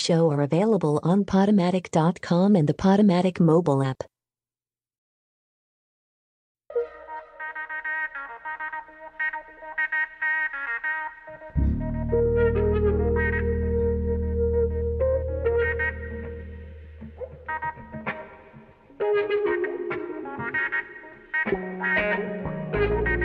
show are available on Podomatic.com and the Podomatic mobile app.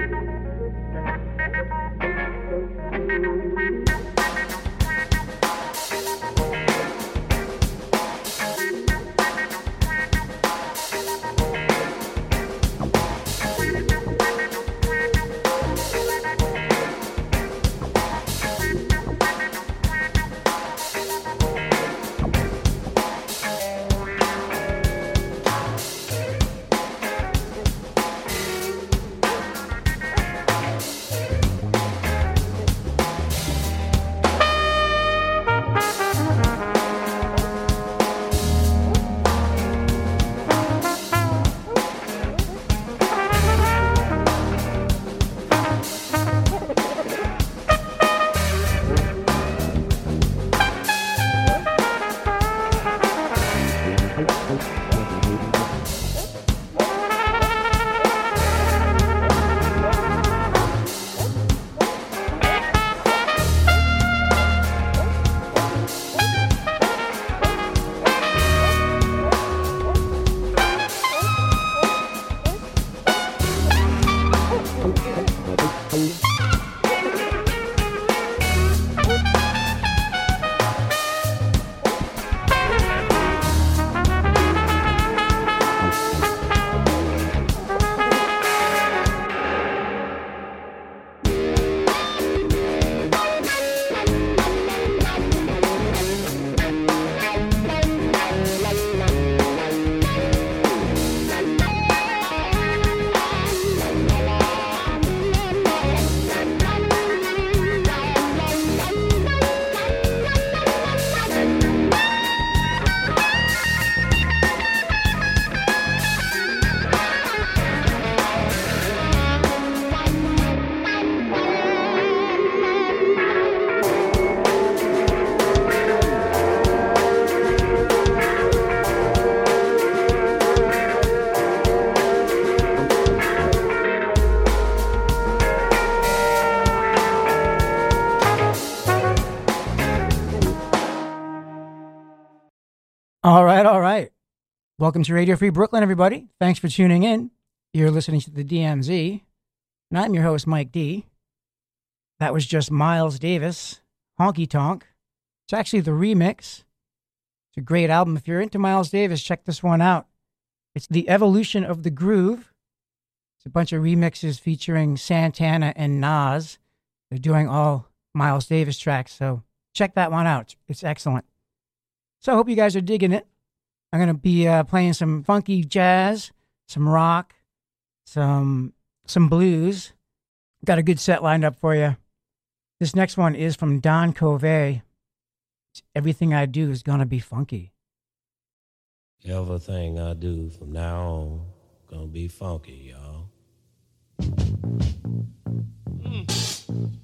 Welcome to Radio Free Brooklyn, everybody. Thanks for tuning in. You're listening to the DMZ, and I'm your host, Mike D. That was just Miles Davis, Honky Tonk. It's actually the remix. It's a great album. If you're into Miles Davis, check this one out. It's The Evolution of the Groove. It's a bunch of remixes featuring Santana and Nas. They're doing all Miles Davis tracks, so check that one out. It's excellent. So I hope you guys are digging it. I'm going to be uh, playing some funky jazz, some rock, some some blues. Got a good set lined up for you. This next one is from Don Covay. Everything I do is going to be funky. Everything I do from now on gonna be funky, y'all. Everything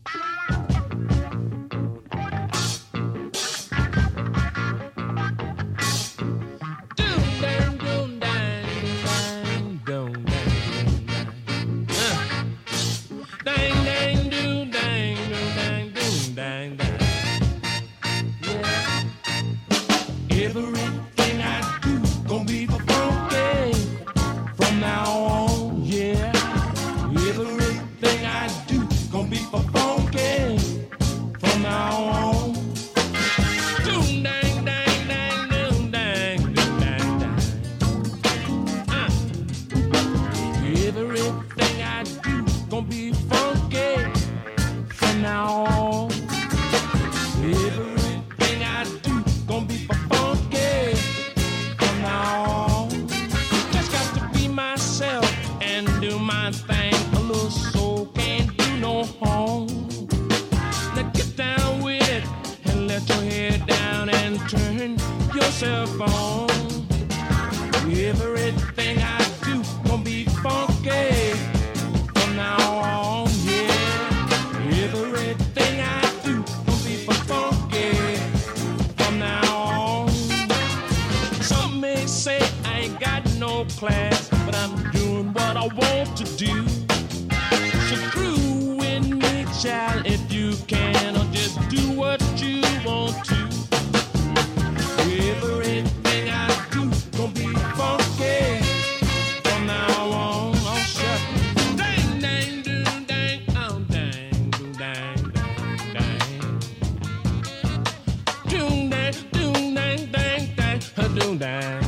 doom dang.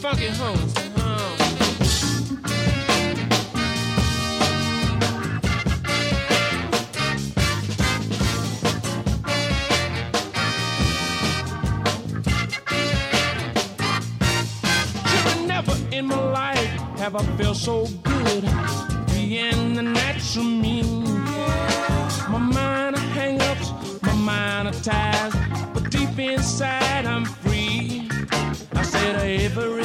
Funky homes. In my life, have I felt so good being the natural me? My mind of hang ups, my mind of ties, but deep inside did I ever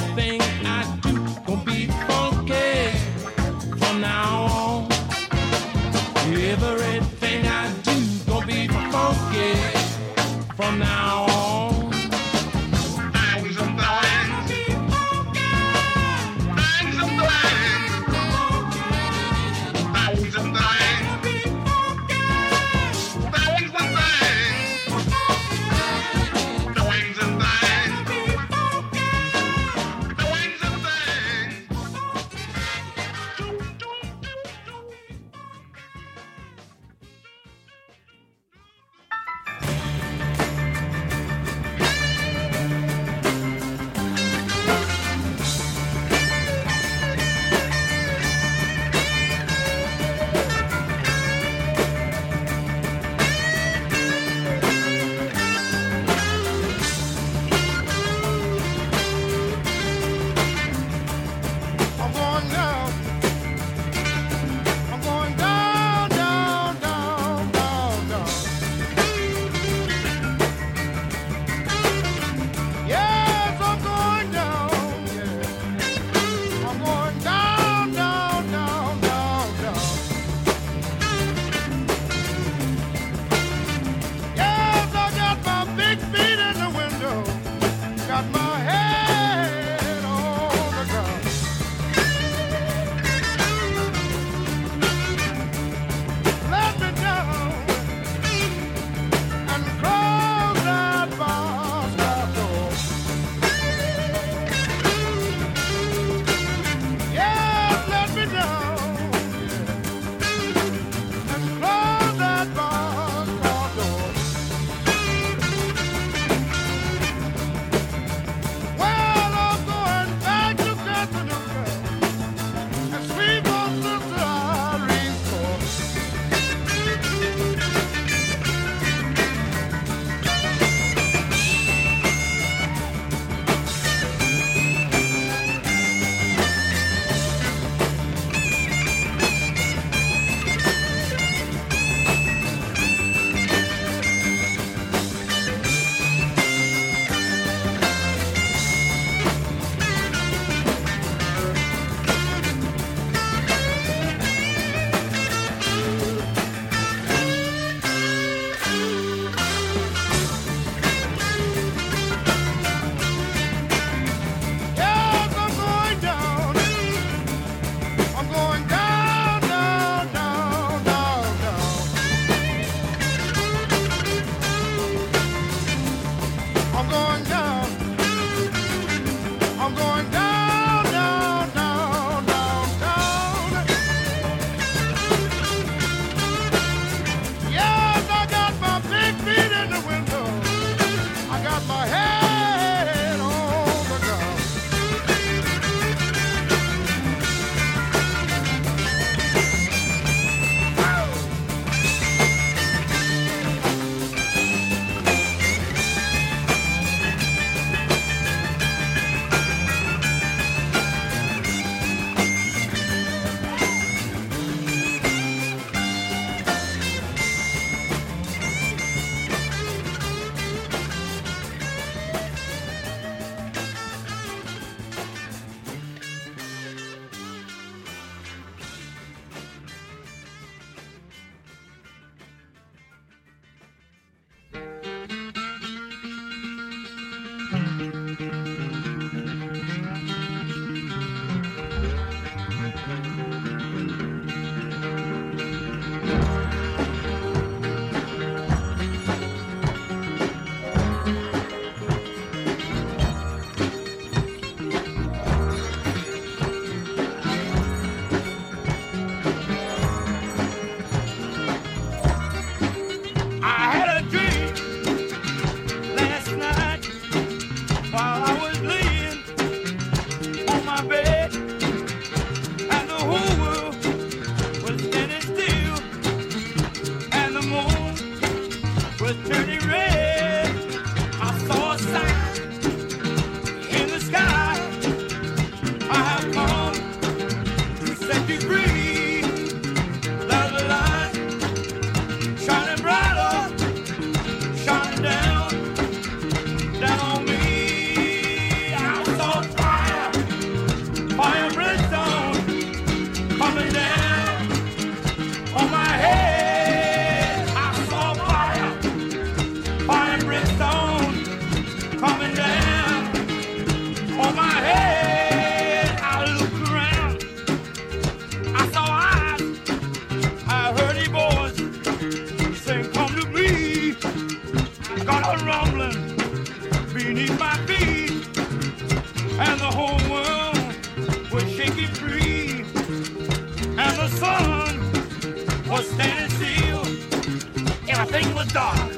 Everything was dark,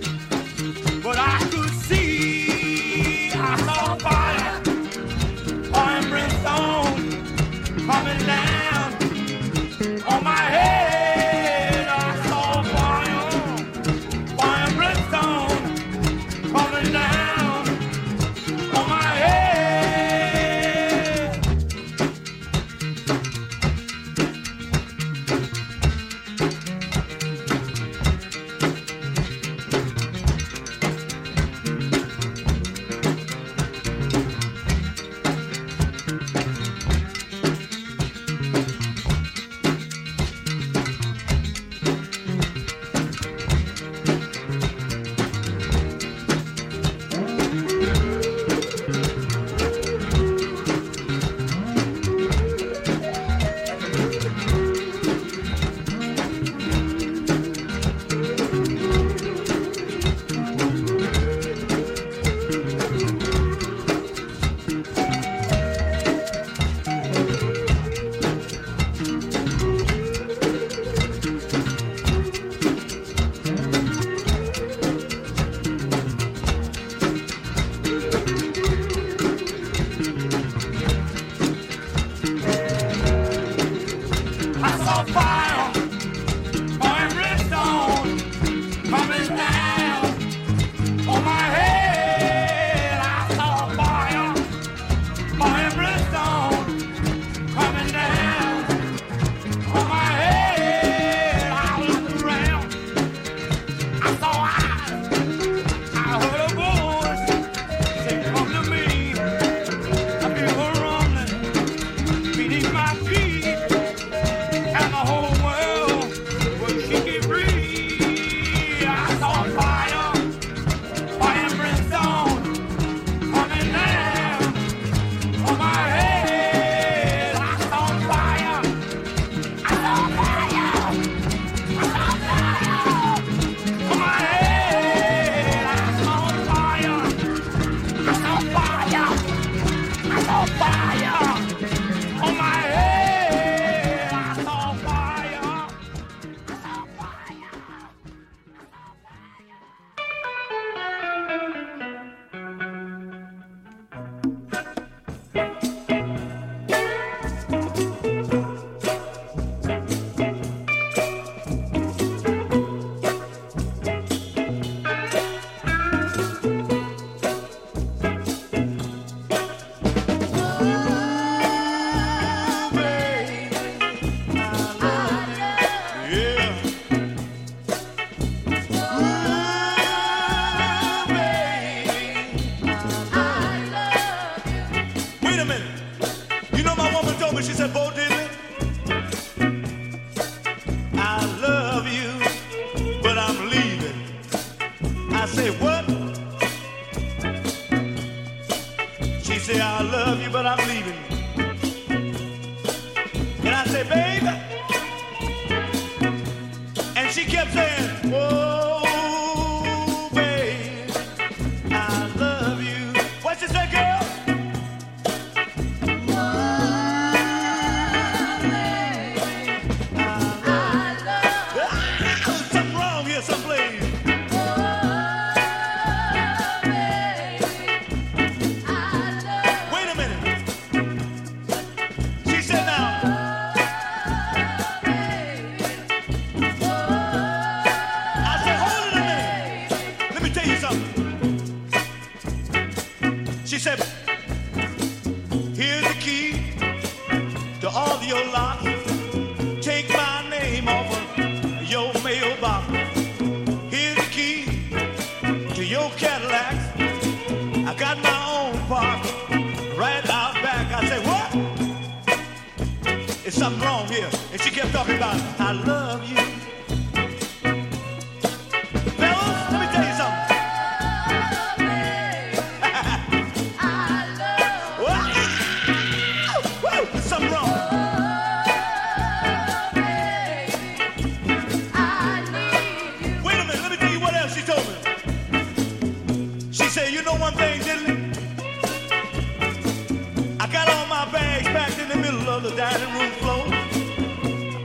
the dining room floor.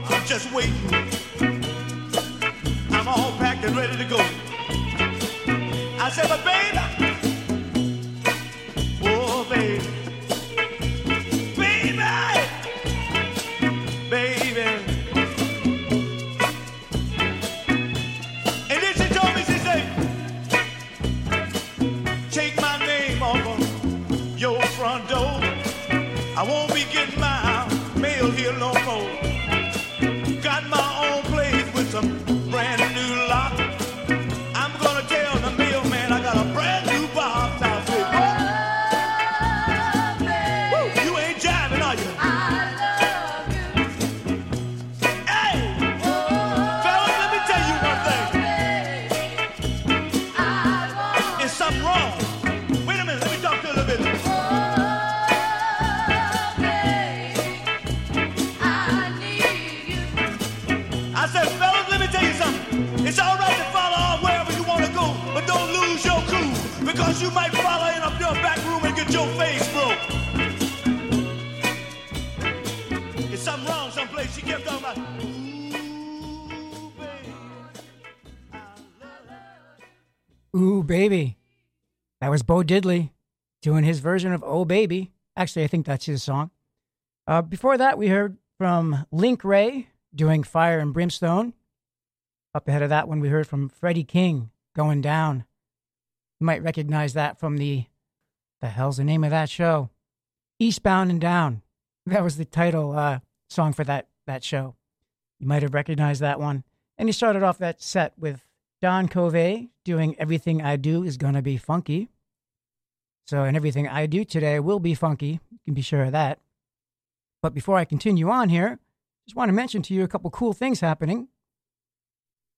I'm just waiting. I'm all packed and ready to go. I said, but baby, was Bo Diddley doing his version of Oh Baby. Actually, I think that's his song. Uh, before that, we heard from Link Wray doing Fire and Brimstone. Up ahead of that one, we heard from Freddie King going down. You might recognize that from the, the hell's the name of that show? Eastbound and Down. That was the title uh, song for that, that show. You might have recognized that one. And he started off that set with Don Covay doing Everything I Do is Gonna Be Funky. So, and everything I do today will be funky. You can be sure of that. But before I continue on here, just want to mention to you a couple cool things happening.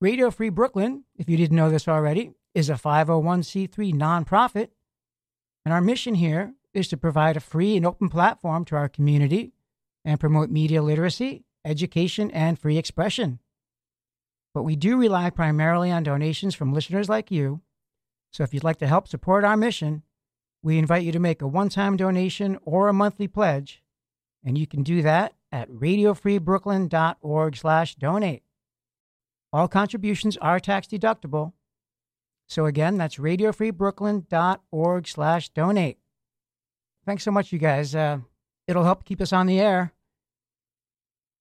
Radio Free Brooklyn, if you didn't know this already, is a 501c3 nonprofit. And our mission here is to provide a free and open platform to our community and promote media literacy, education, and free expression. But we do rely primarily on donations from listeners like you. So if you'd like to help support our mission, we invite you to make a one-time donation or a monthly pledge, and you can do that at radiofreebrooklyn.org/donate. All contributions are tax deductible. So again, that's radiofreebrooklyn.org/donate. Thanks so much, you guys. Uh, it'll help keep us on the air.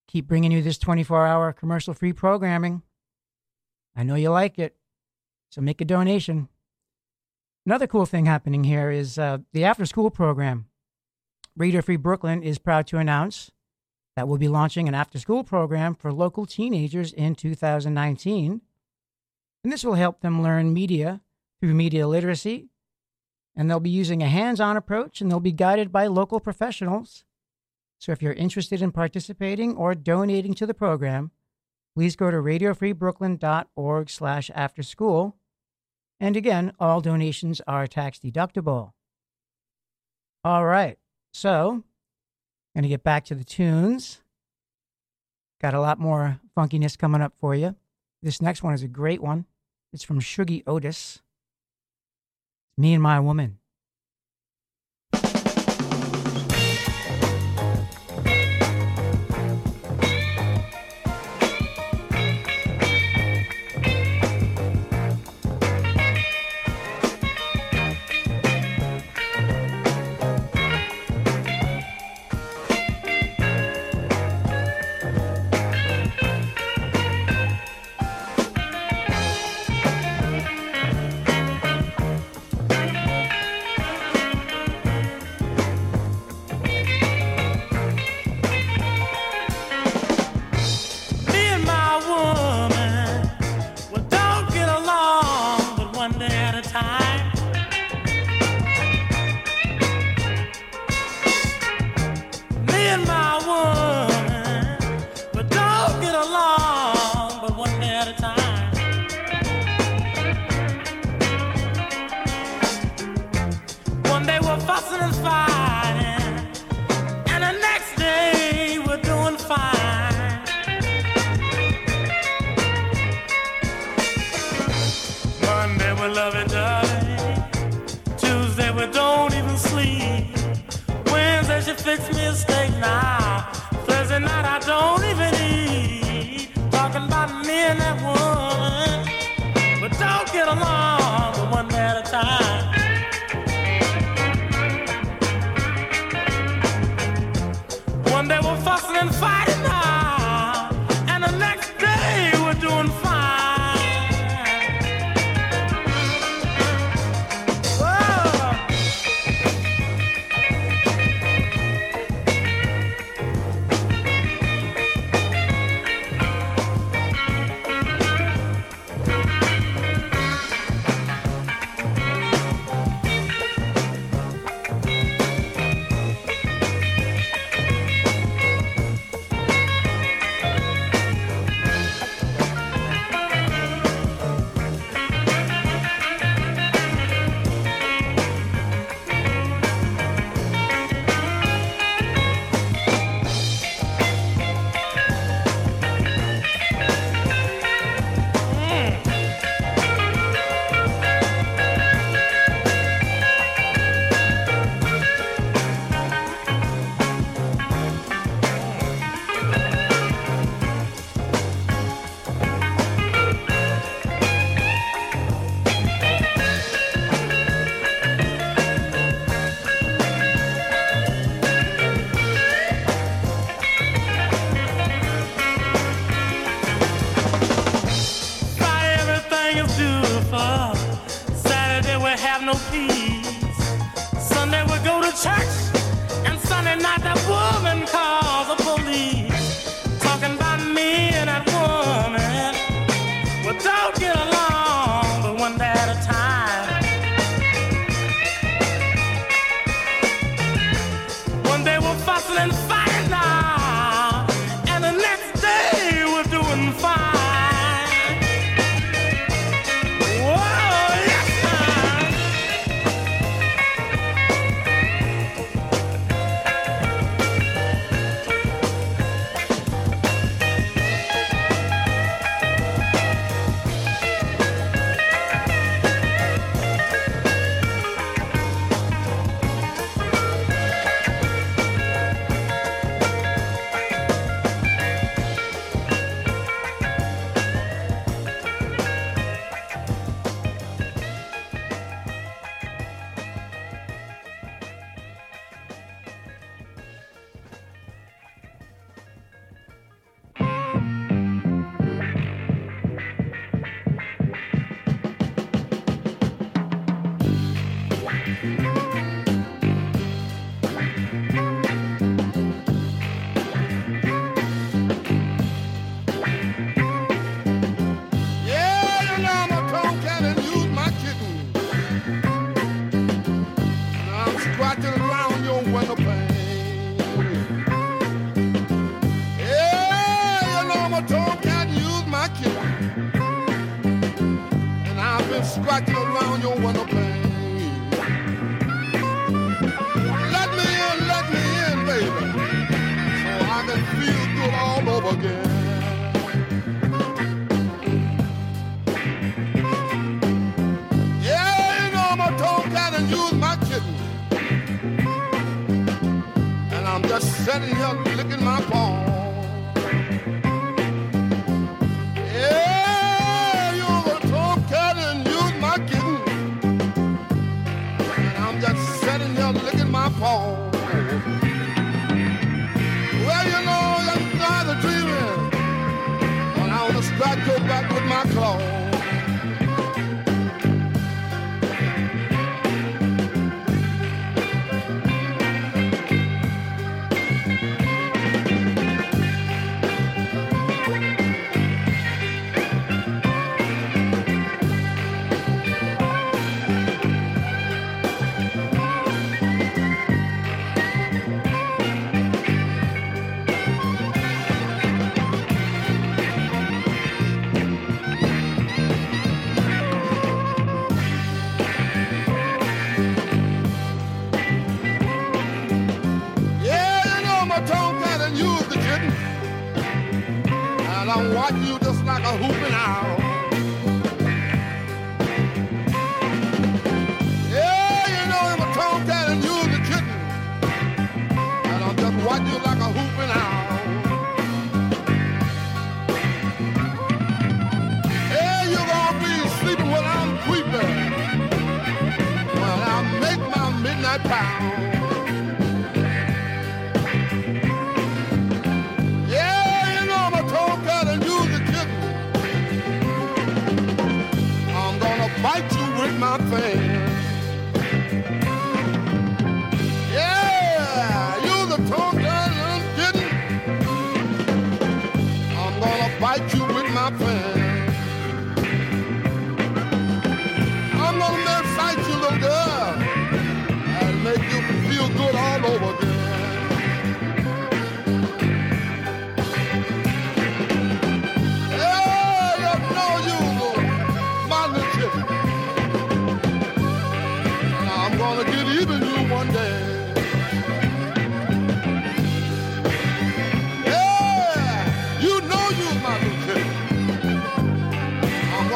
Keep bringing you this 24-hour commercial-free programming. I know you like it, so make a donation. Another cool thing happening here is uh, the after school program. Radio Free Brooklyn is proud to announce that we'll be launching an after school program for local teenagers in 2019. And this will help them learn media through media literacy. And they'll be using a hands on approach and they'll be guided by local professionals. So if you're interested in participating or donating to the program, please go to radiofreebrooklyn.org slash after school. And again, all donations are tax deductible. All right. So, going to get back to the tunes. Got a lot more funkiness coming up for you. This next one is a great one. It's from Shuggie Otis. Me and My Woman.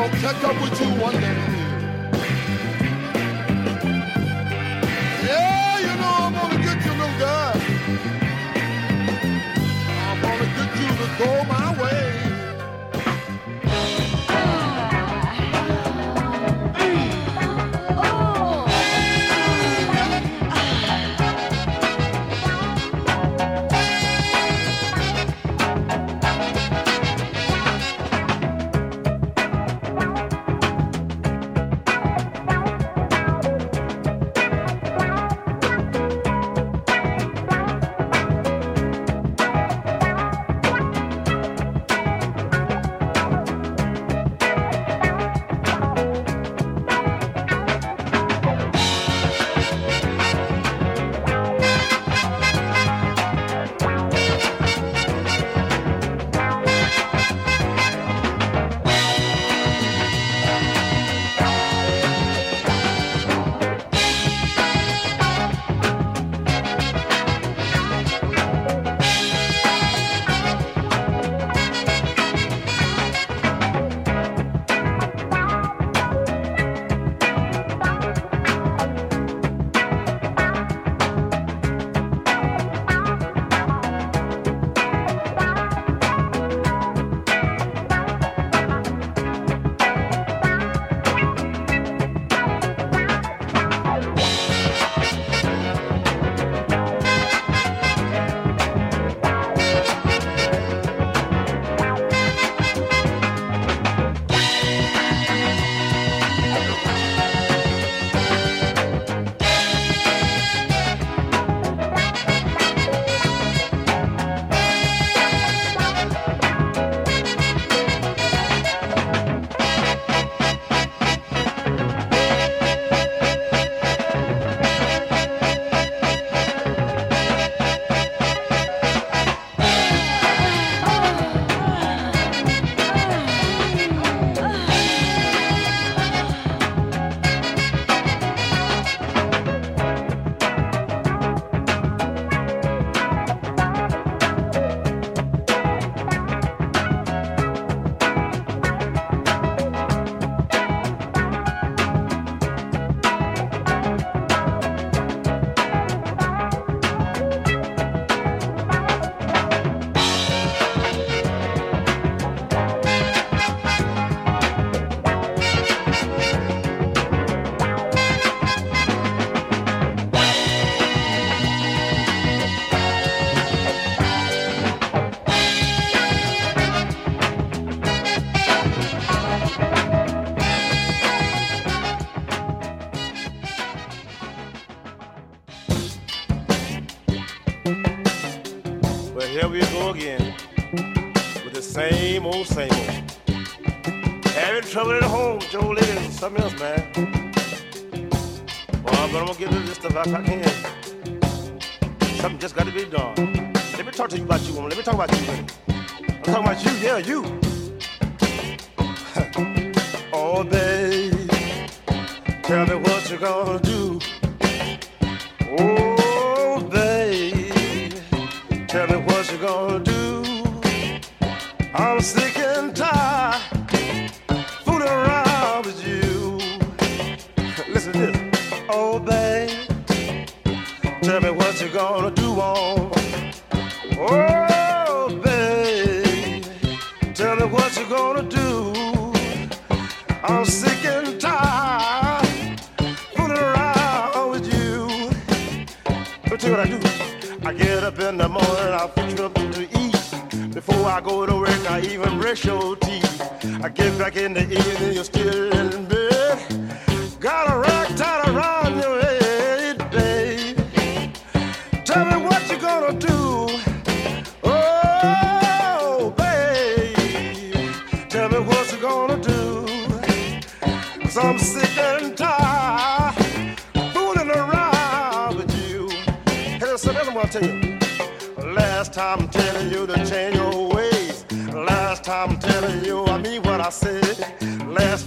Gonna catch up with you one day. Old, same old. Having trouble at home, Joe Lady is something else, man. Well, but I'm gonna get rid of this stuff if I can. Something just got to be done. Let me talk to you about you, woman. Let me talk about you, woman. I'm talking about you, yeah, you. oh, babe, tell me what you're gonna do. Oh, babe, tell me what you're gonna do. I'm sick and tired fooling around with you. Listen to this. Oh, babe, tell me what you gonna do Oh, babe, tell me what you gonna do. I'm sick and tired fooling around with you. Tell what I do. I get up in the morning, I I go to work, I even brush your teeth. I get back in the evening, you're still in bed.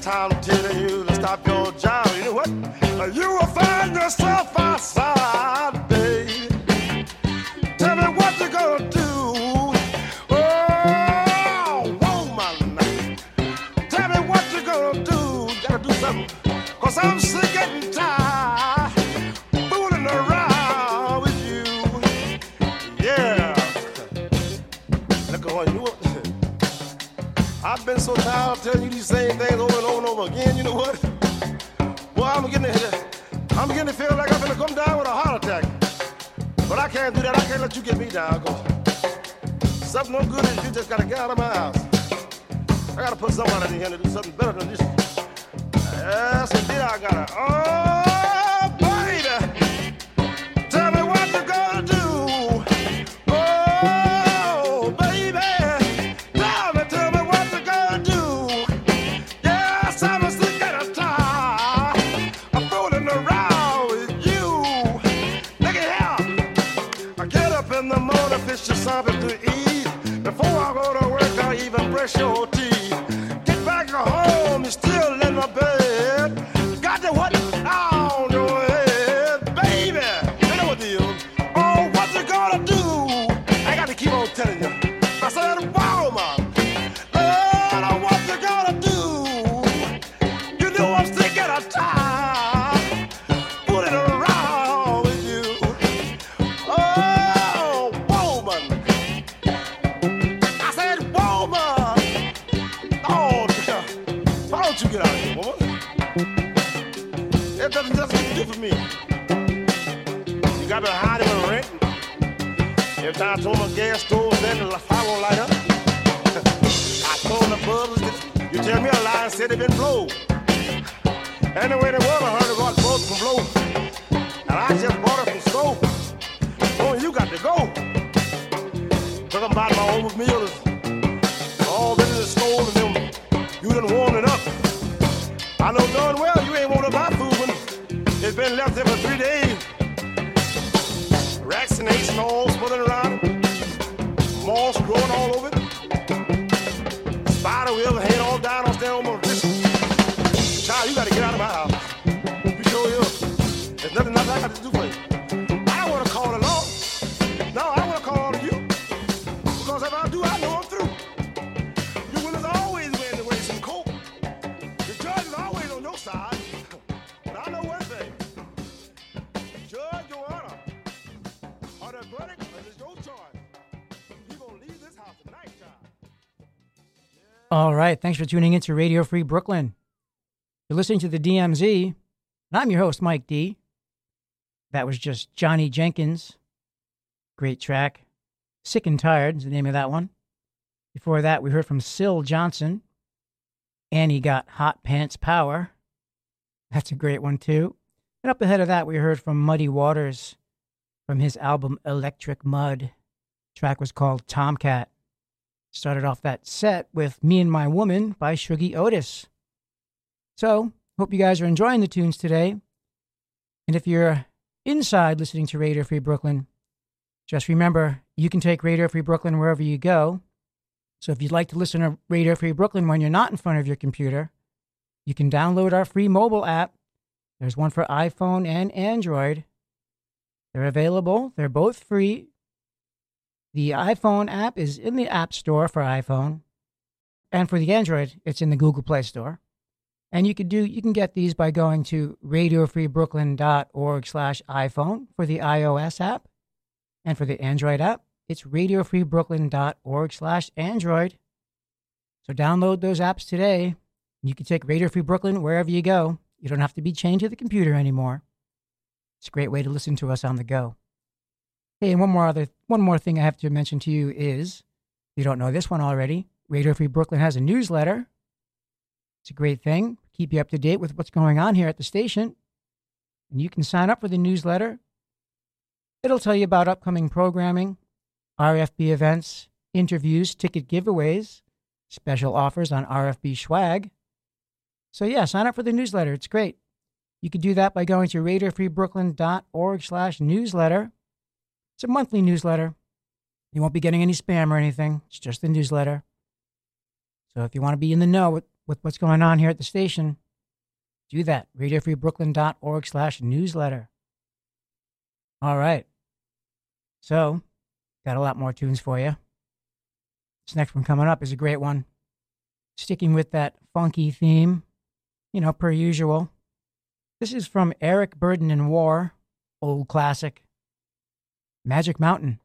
Last here to do something better than this. Yes, indeed I gotta. Oh, All right. Thanks for tuning in to Radio Free Brooklyn. You're listening to the DMZ, and I'm your host, Mike D. That was just Johnny Jenkins. Great track. Sick and Tired is the name of that one. Before that, we heard from Syl Johnson. Annie got Hot Pants Power. That's a great one, too. And up ahead of that, we heard from Muddy Waters from his album Electric Mud. track was called Tomcat. Started off that set with Me and My Woman by Shuggie Otis. So, hope you guys are enjoying the tunes today. And if you're inside listening to Radio Free Brooklyn, just remember you can take Radio Free Brooklyn wherever you go. So if you'd like to listen to Radio Free Brooklyn when you're not in front of your computer, you can download our free mobile app. There's one for iPhone and Android. They're available, they're both free. The iPhone app is in the App Store for iPhone, and for the Android, it's in the Google Play Store. And you can do you can get these by going to radiofreebrooklyn.org slash iPhone for the iOS app. And for the Android app, it's radiofreebrooklyn.org slash Android. So download those apps today. You can take Radio Free Brooklyn wherever you go. You don't have to be chained to the computer anymore. It's a great way to listen to us on the go. Hey, and one more other one more thing I have to mention to you is, you don't know this one already, Radio Free Brooklyn has a newsletter. It's a great thing. Keep you up to date with what's going on here at the station. And you can sign up for the newsletter. It'll tell you about upcoming programming, RFB events, interviews, ticket giveaways, special offers on RFB swag. So yeah, sign up for the newsletter. It's great. You can do that by going to radiofreebrooklyn.org slash newsletter. It's a monthly newsletter. You won't be getting any spam or anything. It's just a newsletter. So if you want to be in the know with, with what's going on here at the station, do that. radiofreebrooklyn.org slash newsletter. All right. So, got a lot more tunes for you. This next one coming up is a great one. Sticking with that funky theme, you know, per usual. This is from Eric Burdon and War, old classic. Magic Mountain.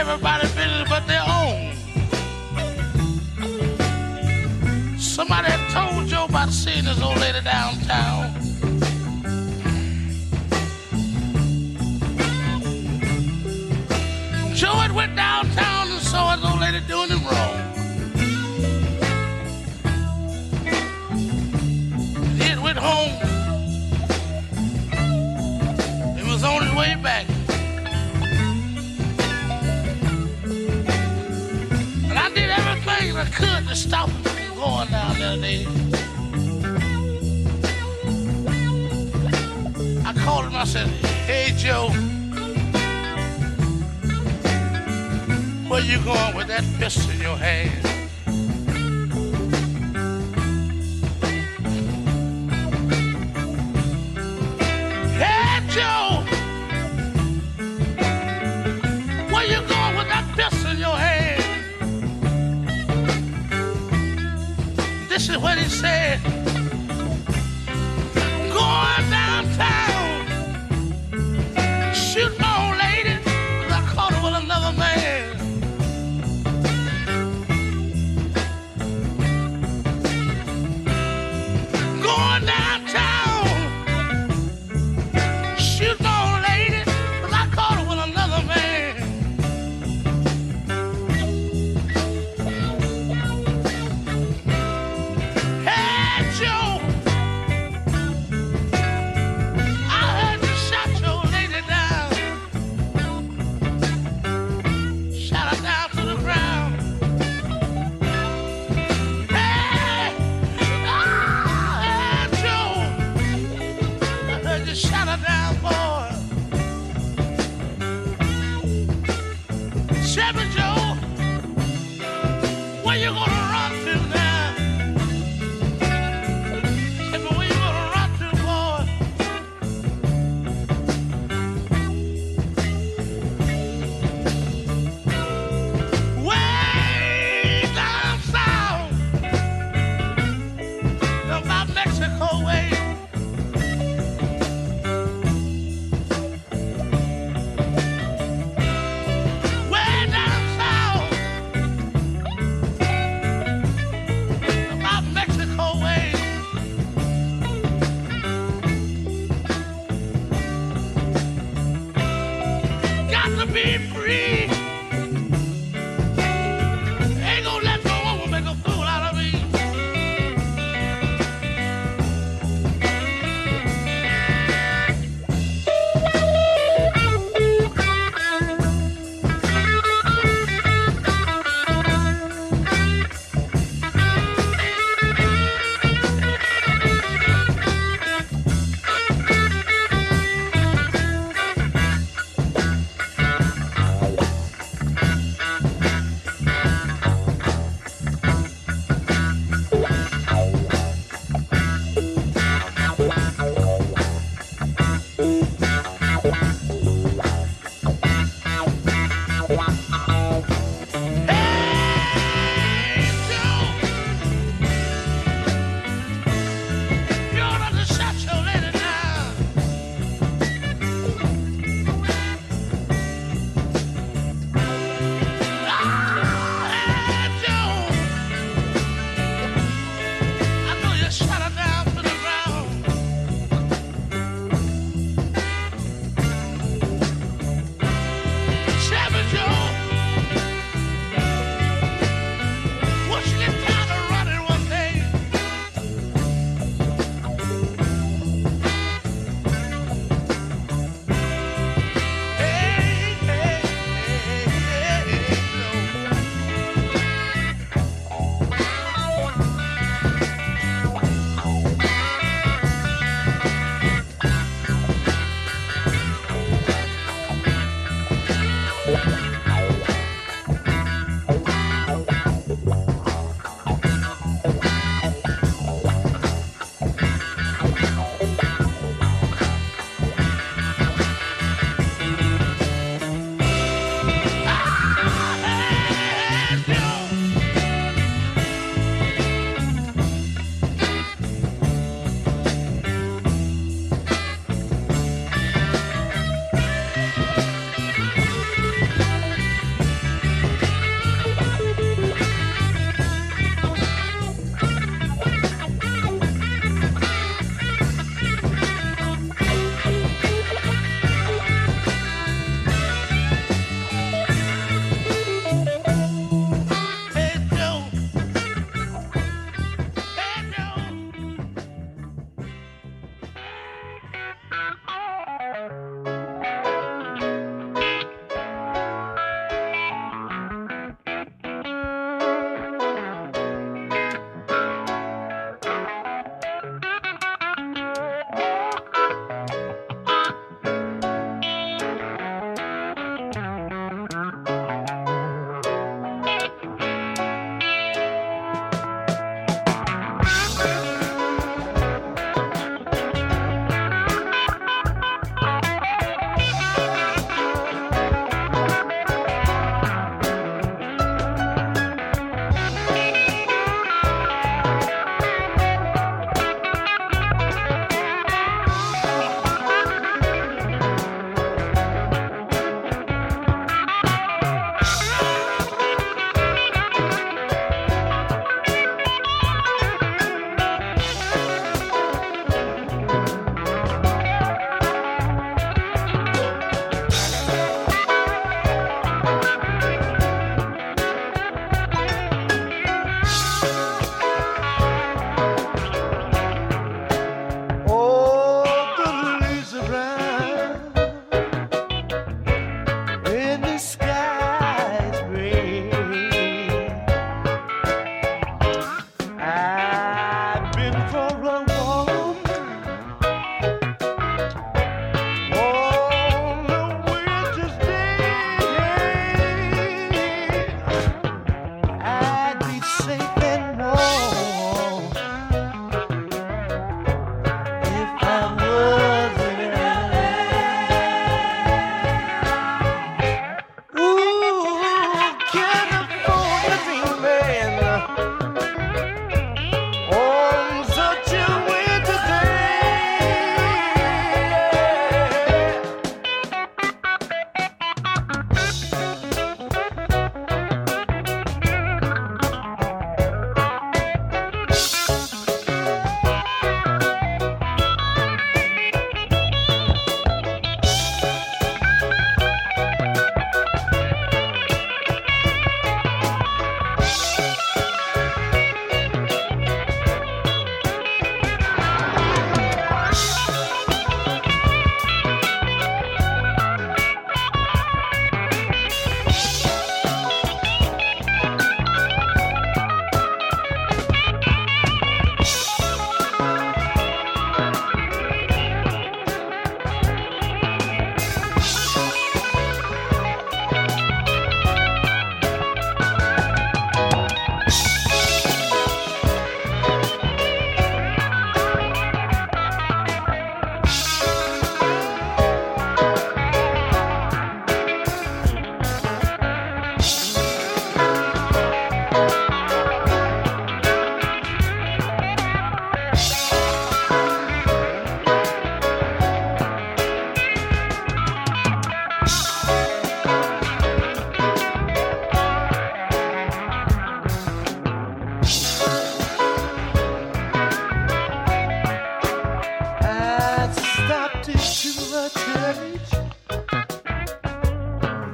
everybody's business but their own. Somebody told Joe about seeing this old lady downtown. Joe had went downtown and saw his old stop going down there today. I called him, I said, hey Joe, where you going with that fist in your hand? listen what he said.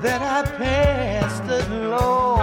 that I passed along.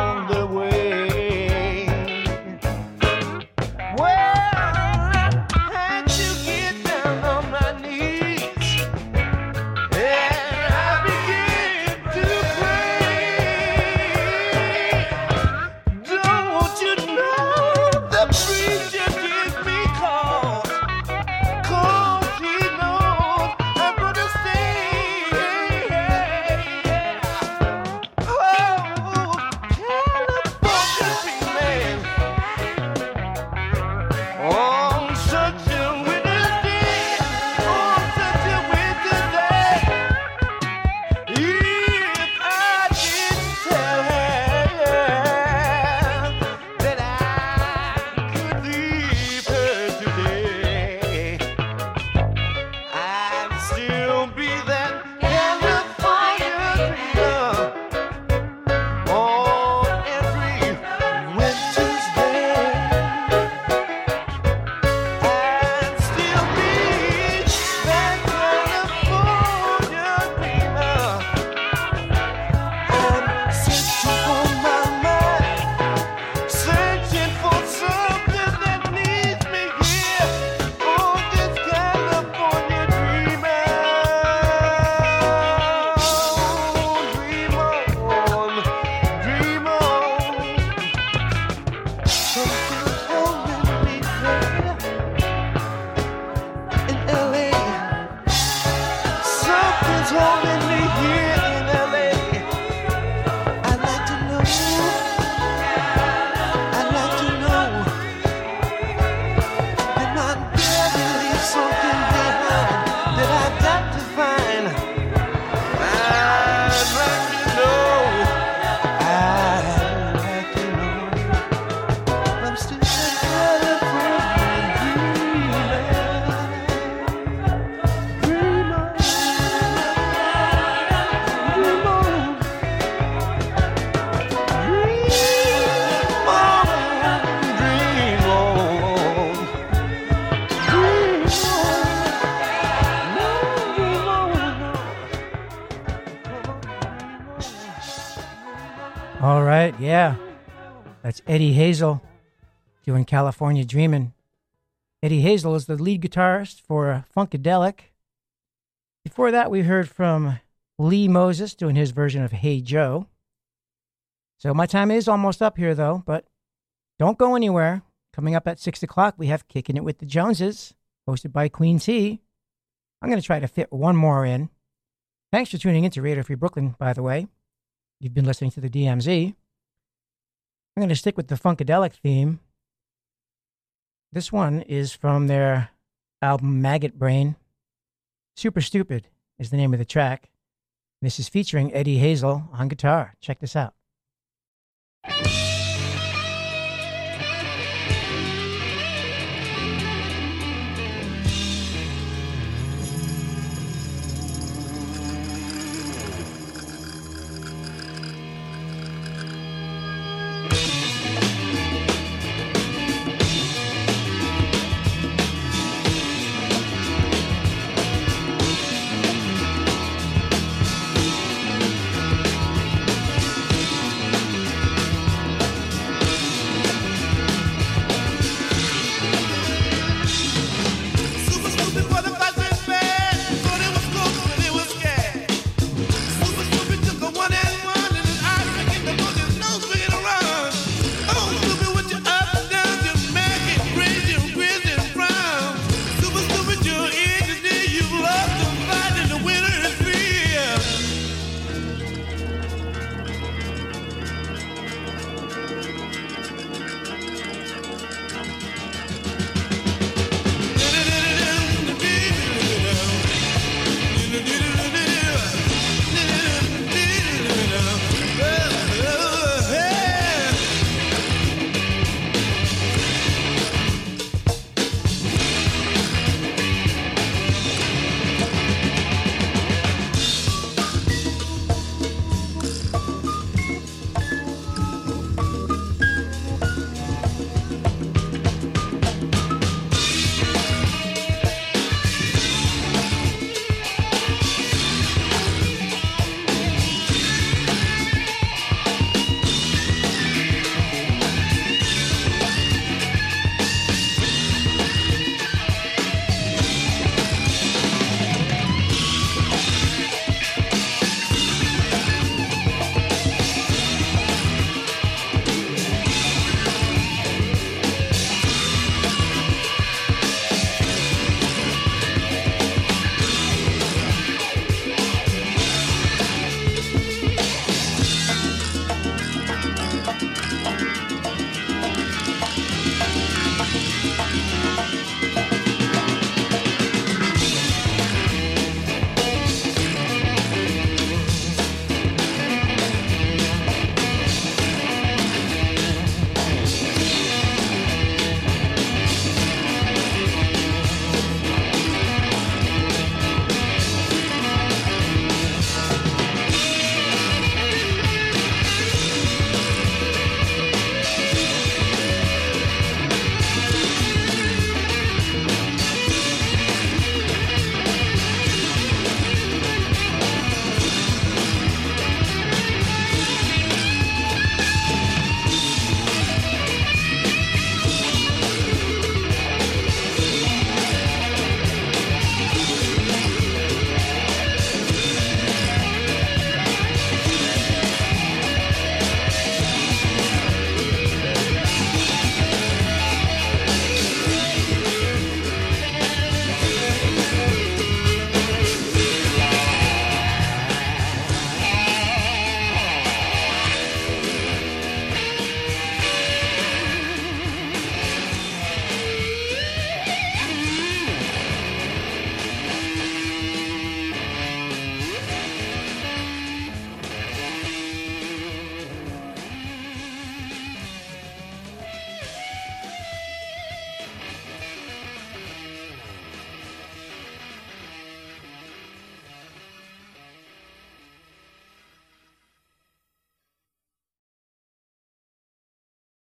Eddie Hazel doing California Dreamin'. Eddie Hazel is the lead guitarist for Funkadelic. Before that, we heard from Lee Moses doing his version of Hey Joe. So my time is almost up here, though, but don't go anywhere. Coming up at 6 o'clock, we have Kicking It with the Joneses, hosted by Queen T. I'm going to try to fit one more in. Thanks for tuning in to Radio Free Brooklyn, by the way. You've been listening to the DMZ. I'm going to stick with the Funkadelic theme. This one is from their album Maggot Brain. Super Stupid is the name of the track. This is featuring Eddie Hazel on guitar. Check this out.